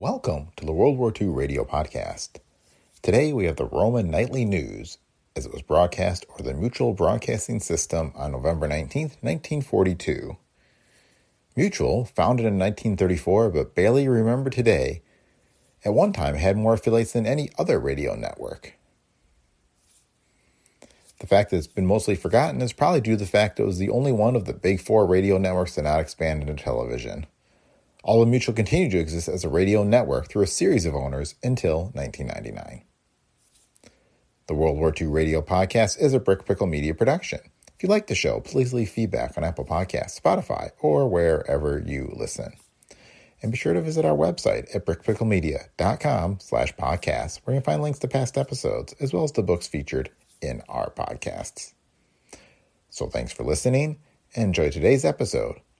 Welcome to the World War II Radio Podcast. Today we have the Roma Nightly News as it was broadcast over the Mutual Broadcasting System on November 19, 1942. Mutual, founded in 1934 but barely remembered today, at one time had more affiliates than any other radio network. The fact that it's been mostly forgotten is probably due to the fact that it was the only one of the big four radio networks to not expand into television. Although Mutual continued to exist as a radio network through a series of owners until 1999. The World War II Radio Podcast is a Brick Pickle Media production. If you like the show, please leave feedback on Apple Podcasts, Spotify, or wherever you listen. And be sure to visit our website at brickpicklemedia.com slash podcasts, where you can find links to past episodes, as well as the books featured in our podcasts. So thanks for listening, and enjoy today's episode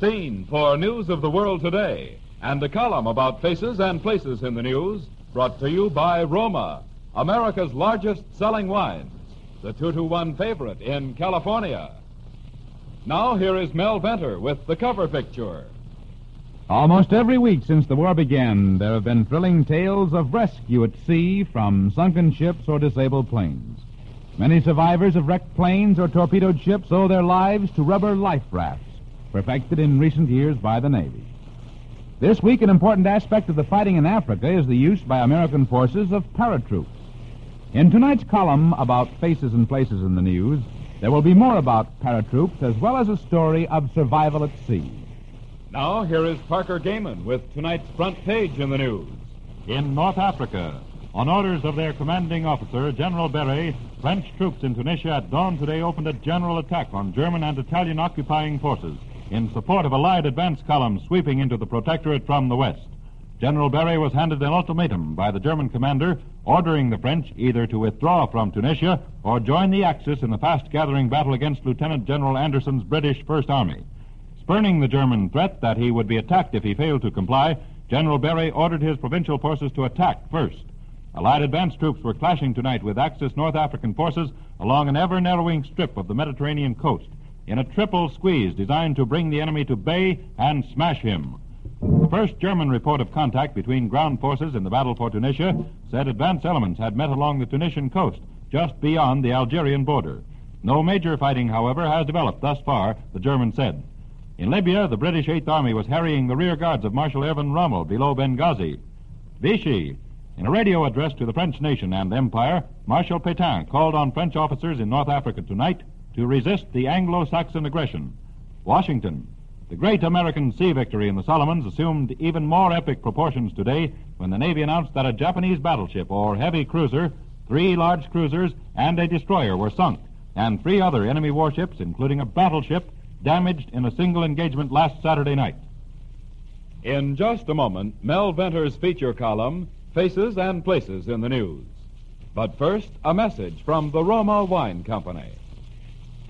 Scene for News of the World Today and a column about faces and places in the news brought to you by Roma, America's largest selling wines, the 2 to 1 favorite in California. Now, here is Mel Venter with the cover picture. Almost every week since the war began, there have been thrilling tales of rescue at sea from sunken ships or disabled planes. Many survivors of wrecked planes or torpedoed ships owe their lives to rubber life rafts, perfected in recent years by the Navy. This week, an important aspect of the fighting in Africa is the use by American forces of paratroops. In tonight's column about faces and places in the news, there will be more about paratroops as well as a story of survival at sea. Now, here is Parker Gayman with tonight's front page in the news. In North Africa, on orders of their commanding officer, General Berry, French troops in Tunisia at dawn today opened a general attack on German and Italian occupying forces in support of Allied advance columns sweeping into the Protectorate from the west. General Berry was handed an ultimatum by the German commander ordering the French either to withdraw from Tunisia or join the Axis in the fast gathering battle against Lieutenant General Anderson's British First Army. Spurning the German threat that he would be attacked if he failed to comply, General Berry ordered his provincial forces to attack first. Allied advance troops were clashing tonight with Axis North African forces along an ever narrowing strip of the Mediterranean coast in a triple squeeze designed to bring the enemy to bay and smash him. The first German report of contact between ground forces in the battle for Tunisia said advance elements had met along the Tunisian coast, just beyond the Algerian border. No major fighting, however, has developed thus far, the Germans said. In Libya, the British Eighth Army was harrying the rear guards of Marshal Erwin Rommel below Benghazi. Vichy, in a radio address to the French nation and empire, Marshal Pétain called on French officers in North Africa tonight to resist the Anglo Saxon aggression. Washington, the great American sea victory in the Solomons assumed even more epic proportions today when the Navy announced that a Japanese battleship or heavy cruiser, three large cruisers, and a destroyer were sunk, and three other enemy warships, including a battleship, damaged in a single engagement last Saturday night. In just a moment, Mel Venter's feature column, Faces and Places in the News. But first, a message from the Roma Wine Company.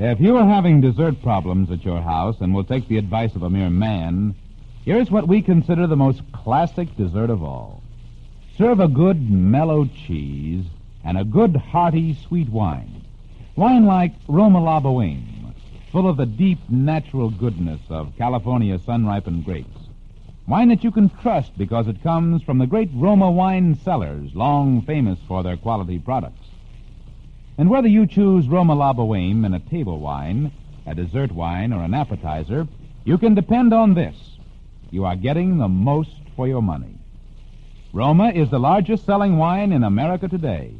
If you are having dessert problems at your house and will take the advice of a mere man, here's what we consider the most classic dessert of all. Serve a good mellow cheese and a good hearty sweet wine. Wine like Roma La full of the deep natural goodness of California sun-ripened grapes. Wine that you can trust because it comes from the great Roma wine cellars, long famous for their quality products. And whether you choose Roma La Boheme in a table wine a dessert wine, or an appetizer, you can depend on this. You are getting the most for your money. Roma is the largest selling wine in America today.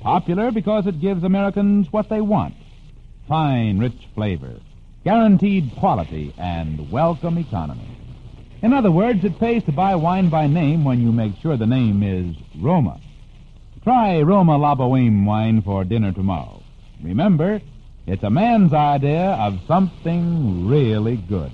Popular because it gives Americans what they want fine, rich flavor, guaranteed quality, and welcome economy. In other words, it pays to buy wine by name when you make sure the name is Roma. Try Roma La wine for dinner tomorrow. Remember, it's a man's idea of something really good.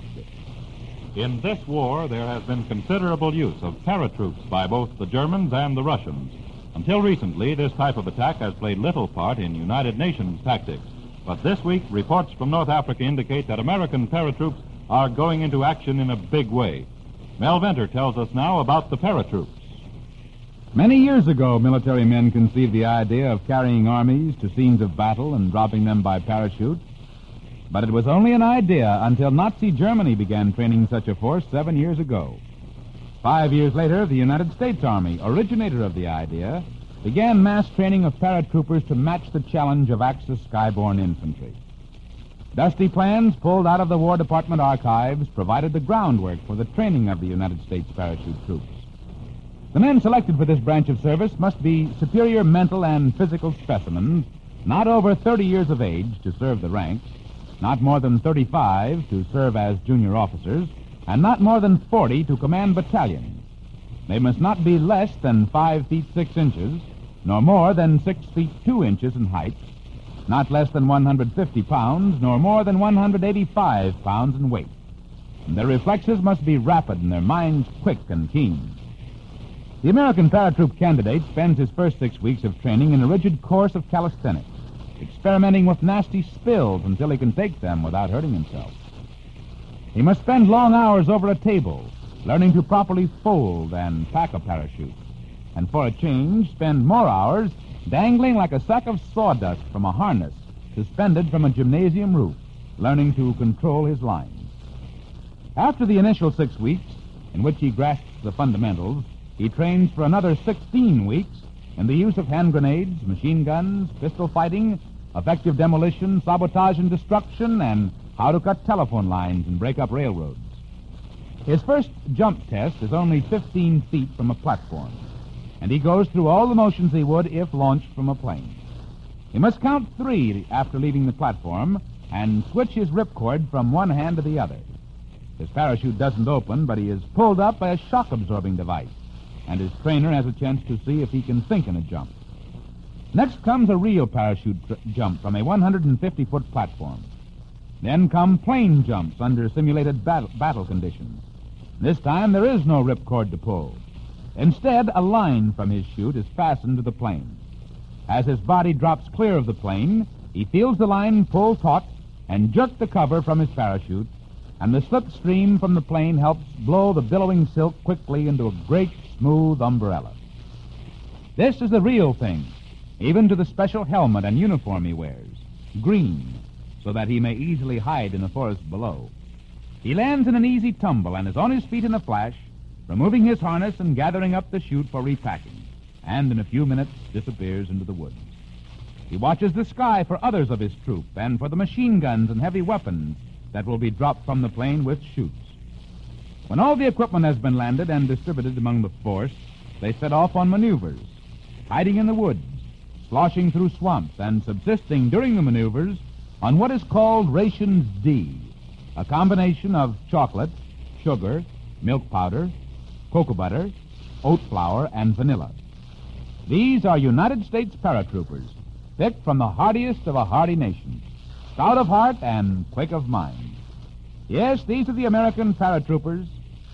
In this war, there has been considerable use of paratroops by both the Germans and the Russians. Until recently, this type of attack has played little part in United Nations tactics. But this week, reports from North Africa indicate that American paratroops are going into action in a big way. Mel Venter tells us now about the paratroops. Many years ago, military men conceived the idea of carrying armies to scenes of battle and dropping them by parachute. But it was only an idea until Nazi Germany began training such a force seven years ago. Five years later, the United States Army, originator of the idea, began mass training of paratroopers to match the challenge of Axis skyborne infantry. Dusty plans pulled out of the War Department archives provided the groundwork for the training of the United States parachute troops. The men selected for this branch of service must be superior mental and physical specimens, not over 30 years of age to serve the ranks, not more than 35 to serve as junior officers, and not more than 40 to command battalions. They must not be less than 5 feet 6 inches, nor more than 6 feet 2 inches in height, not less than 150 pounds, nor more than 185 pounds in weight. And their reflexes must be rapid and their minds quick and keen. The American paratroop candidate spends his first six weeks of training in a rigid course of calisthenics, experimenting with nasty spills until he can take them without hurting himself. He must spend long hours over a table, learning to properly fold and pack a parachute. And for a change, spend more hours dangling like a sack of sawdust from a harness suspended from a gymnasium roof, learning to control his lines. After the initial six weeks, in which he grasps the fundamentals, he trains for another 16 weeks in the use of hand grenades, machine guns, pistol fighting, effective demolition, sabotage and destruction, and how to cut telephone lines and break up railroads. His first jump test is only 15 feet from a platform, and he goes through all the motions he would if launched from a plane. He must count three after leaving the platform and switch his ripcord from one hand to the other. His parachute doesn't open, but he is pulled up by a shock absorbing device and his trainer has a chance to see if he can sink in a jump. Next comes a real parachute tr- jump from a 150 foot platform. Then come plane jumps under simulated battle, battle conditions. This time there is no ripcord to pull. Instead, a line from his chute is fastened to the plane. As his body drops clear of the plane, he feels the line pull taut and jerk the cover from his parachute, and the slipstream from the plane helps blow the billowing silk quickly into a great smooth umbrella. This is the real thing, even to the special helmet and uniform he wears, green, so that he may easily hide in the forest below. He lands in an easy tumble and is on his feet in a flash, removing his harness and gathering up the chute for repacking, and in a few minutes disappears into the woods. He watches the sky for others of his troop and for the machine guns and heavy weapons that will be dropped from the plane with chutes. When all the equipment has been landed and distributed among the force, they set off on maneuvers, hiding in the woods, sloshing through swamps, and subsisting during the maneuvers on what is called Rations D, a combination of chocolate, sugar, milk powder, cocoa butter, oat flour, and vanilla. These are United States paratroopers, picked from the hardiest of a hardy nation, stout of heart and quick of mind. Yes, these are the American paratroopers,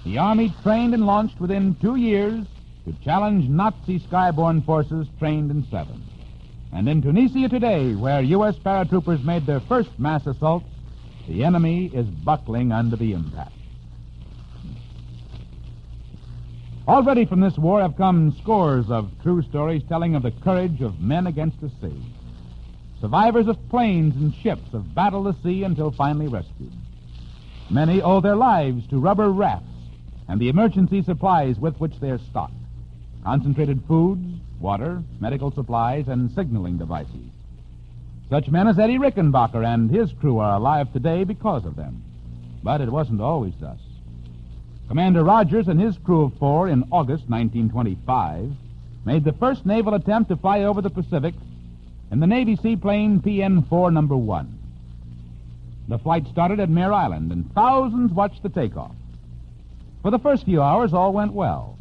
the Army trained and launched within two years to challenge Nazi skyborne forces trained in seven. And in Tunisia today, where U.S. paratroopers made their first mass assaults, the enemy is buckling under the impact. Already from this war have come scores of true stories telling of the courage of men against the sea. Survivors of planes and ships have battled the sea until finally rescued. Many owe their lives to rubber rafts and the emergency supplies with which they are stocked concentrated foods, water, medical supplies, and signaling devices. Such men as Eddie Rickenbacker and his crew are alive today because of them. But it wasn't always thus. Commander Rodgers and his crew of four in August 1925 made the first naval attempt to fly over the Pacific in the Navy seaplane PN 4 number 1. The flight started at Mare Island, and thousands watched the takeoff. For the first few hours, all went well.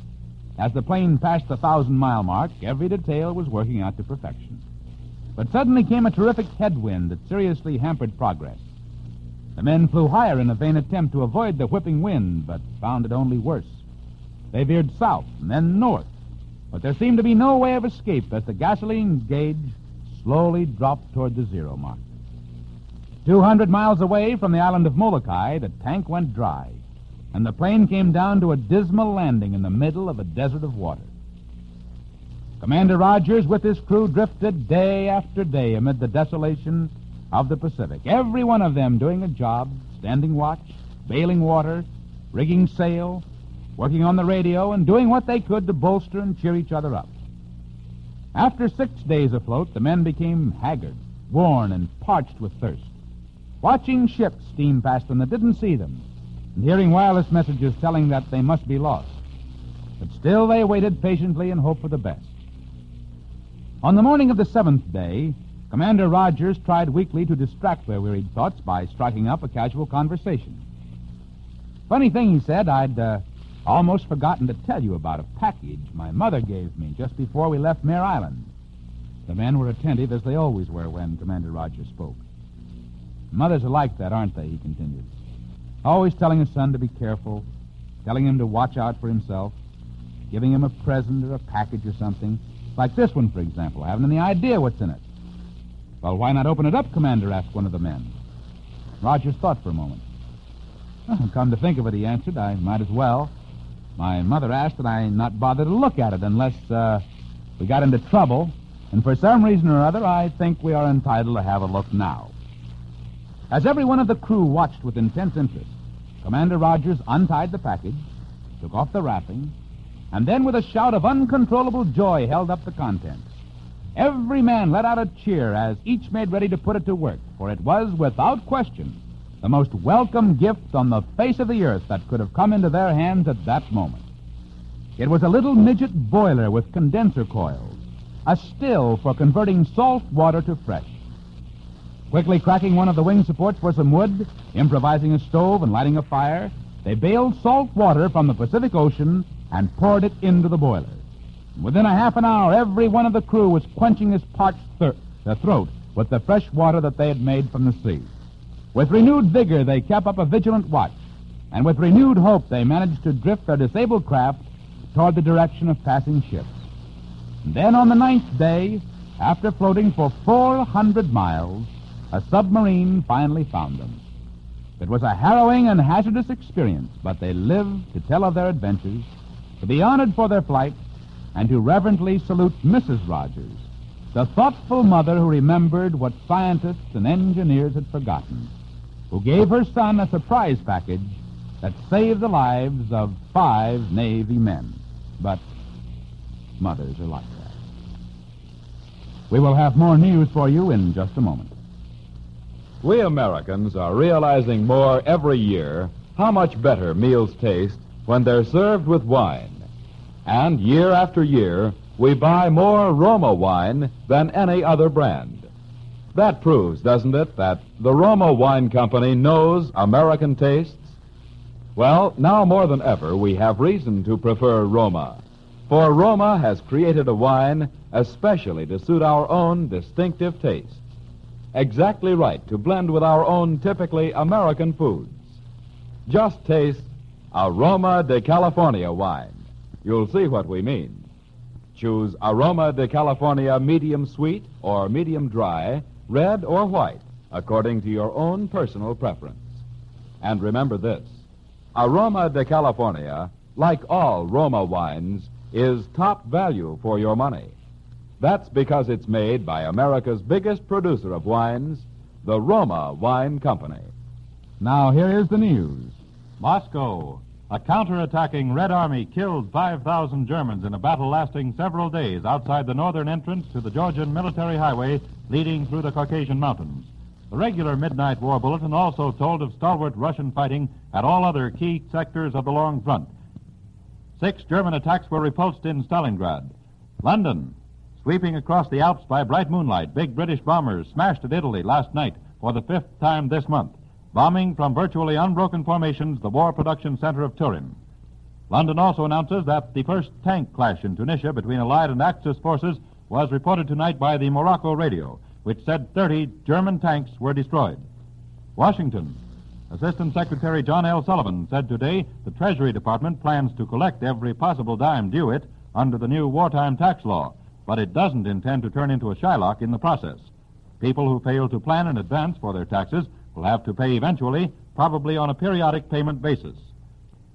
As the plane passed the thousand mile mark, every detail was working out to perfection. But suddenly came a terrific headwind that seriously hampered progress. The men flew higher in a vain attempt to avoid the whipping wind, but found it only worse. They veered south and then north, but there seemed to be no way of escape as the gasoline gauge slowly dropped toward the zero mark. Two hundred miles away from the island of Molokai, the tank went dry, and the plane came down to a dismal landing in the middle of a desert of water. Commander Rodgers, with his crew, drifted day after day amid the desolation of the Pacific, every one of them doing a job, standing watch, bailing water, rigging sail, working on the radio, and doing what they could to bolster and cheer each other up. After six days afloat, the men became haggard, worn, and parched with thirst. Watching ships steam past them that didn't see them, and hearing wireless messages telling that they must be lost. But still they waited patiently and hoped for the best. On the morning of the seventh day, Commander Rodgers tried weakly to distract their wearied thoughts by striking up a casual conversation. Funny thing, he said, I'd uh, almost forgotten to tell you about a package my mother gave me just before we left Mare Island. The men were attentive, as they always were when Commander Rodgers spoke. Mothers are like that, aren't they? He continued. Always telling a son to be careful, telling him to watch out for himself, giving him a present or a package or something. Like this one, for example. I haven't any idea what's in it. Well, why not open it up, Commander? asked one of the men. Rodgers thought for a moment. Come to think of it, he answered, I might as well. My mother asked that I not bother to look at it unless uh, we got into trouble, and for some reason or other, I think we are entitled to have a look now. As every one of the crew watched with intense interest, Commander Rodgers untied the package, took off the wrapping, and then with a shout of uncontrollable joy held up the contents. Every man let out a cheer as each made ready to put it to work, for it was, without question, the most welcome gift on the face of the earth that could have come into their hands at that moment. It was a little midget boiler with condenser coils, a still for converting salt water to fresh. Quickly cracking one of the wing supports for some wood, improvising a stove and lighting a fire, they baled salt water from the Pacific Ocean and poured it into the boiler. Within a half an hour, every one of the crew was quenching his parched thir- throat with the fresh water that they had made from the sea. With renewed vigor, they kept up a vigilant watch, and with renewed hope, they managed to drift their disabled craft toward the direction of passing ships. Then on the ninth day, after floating for 400 miles, a submarine finally found them. It was a harrowing and hazardous experience, but they lived to tell of their adventures, to be honored for their flight, and to reverently salute Mrs. Rodgers, the thoughtful mother who remembered what scientists and engineers had forgotten, who gave her son a surprise package that saved the lives of five Navy men. But mothers are like that. We will have more news for you in just a moment. We Americans are realizing more every year how much better meals taste when they're served with wine. And year after year, we buy more Roma wine than any other brand. That proves, doesn't it, that the Roma Wine Company knows American tastes? Well, now more than ever, we have reason to prefer Roma. For Roma has created a wine especially to suit our own distinctive tastes. Exactly right to blend with our own typically American foods. Just taste Aroma de California wine. You'll see what we mean. Choose Aroma de California medium sweet or medium dry, red or white, according to your own personal preference. And remember this Aroma de California, like all Roma wines, is top value for your money. That's because it's made by America's biggest producer of wines, the Roma Wine Company. Now, here is the news. Moscow. A counterattacking Red Army killed 5,000 Germans in a battle lasting several days outside the northern entrance to the Georgian military highway leading through the Caucasian Mountains. The regular Midnight War Bulletin also told of stalwart Russian fighting at all other key sectors of the long front. Six German attacks were repulsed in Stalingrad. London, sweeping across the Alps by bright moonlight, big British bombers smashed at Italy last night for the fifth time this month bombing from virtually unbroken formations the war production center of Turin. London also announces that the first tank clash in Tunisia between Allied and Axis forces was reported tonight by the Morocco radio, which said 30 German tanks were destroyed. Washington. Assistant Secretary John L. Sullivan said today the Treasury Department plans to collect every possible dime due it under the new wartime tax law, but it doesn't intend to turn into a Shylock in the process. People who fail to plan in advance for their taxes will have to pay eventually, probably on a periodic payment basis.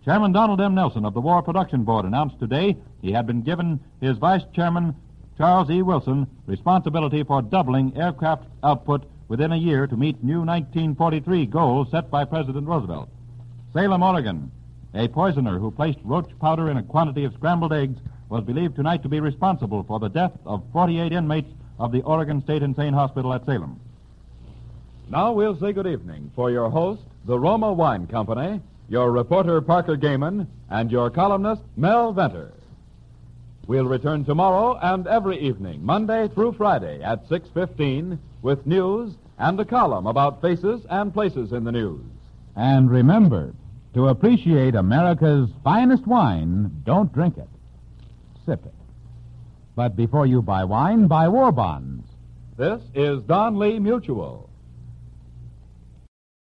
Chairman Donald M. Nelson of the War Production Board announced today he had been given his Vice Chairman Charles E. Wilson responsibility for doubling aircraft output within a year to meet new 1943 goals set by President Roosevelt. Salem, Oregon, a poisoner who placed roach powder in a quantity of scrambled eggs was believed tonight to be responsible for the death of 48 inmates of the Oregon State Insane Hospital at Salem. Now we'll say good evening for your host, the Roma Wine Company, your reporter Parker Gayman, and your columnist Mel Venter. We'll return tomorrow and every evening, Monday through Friday at 6:15 with news and a column about faces and places in the news. And remember, to appreciate America's finest wine, don't drink it. It. But before you buy wine, buy war bonds. This is Don Lee Mutual.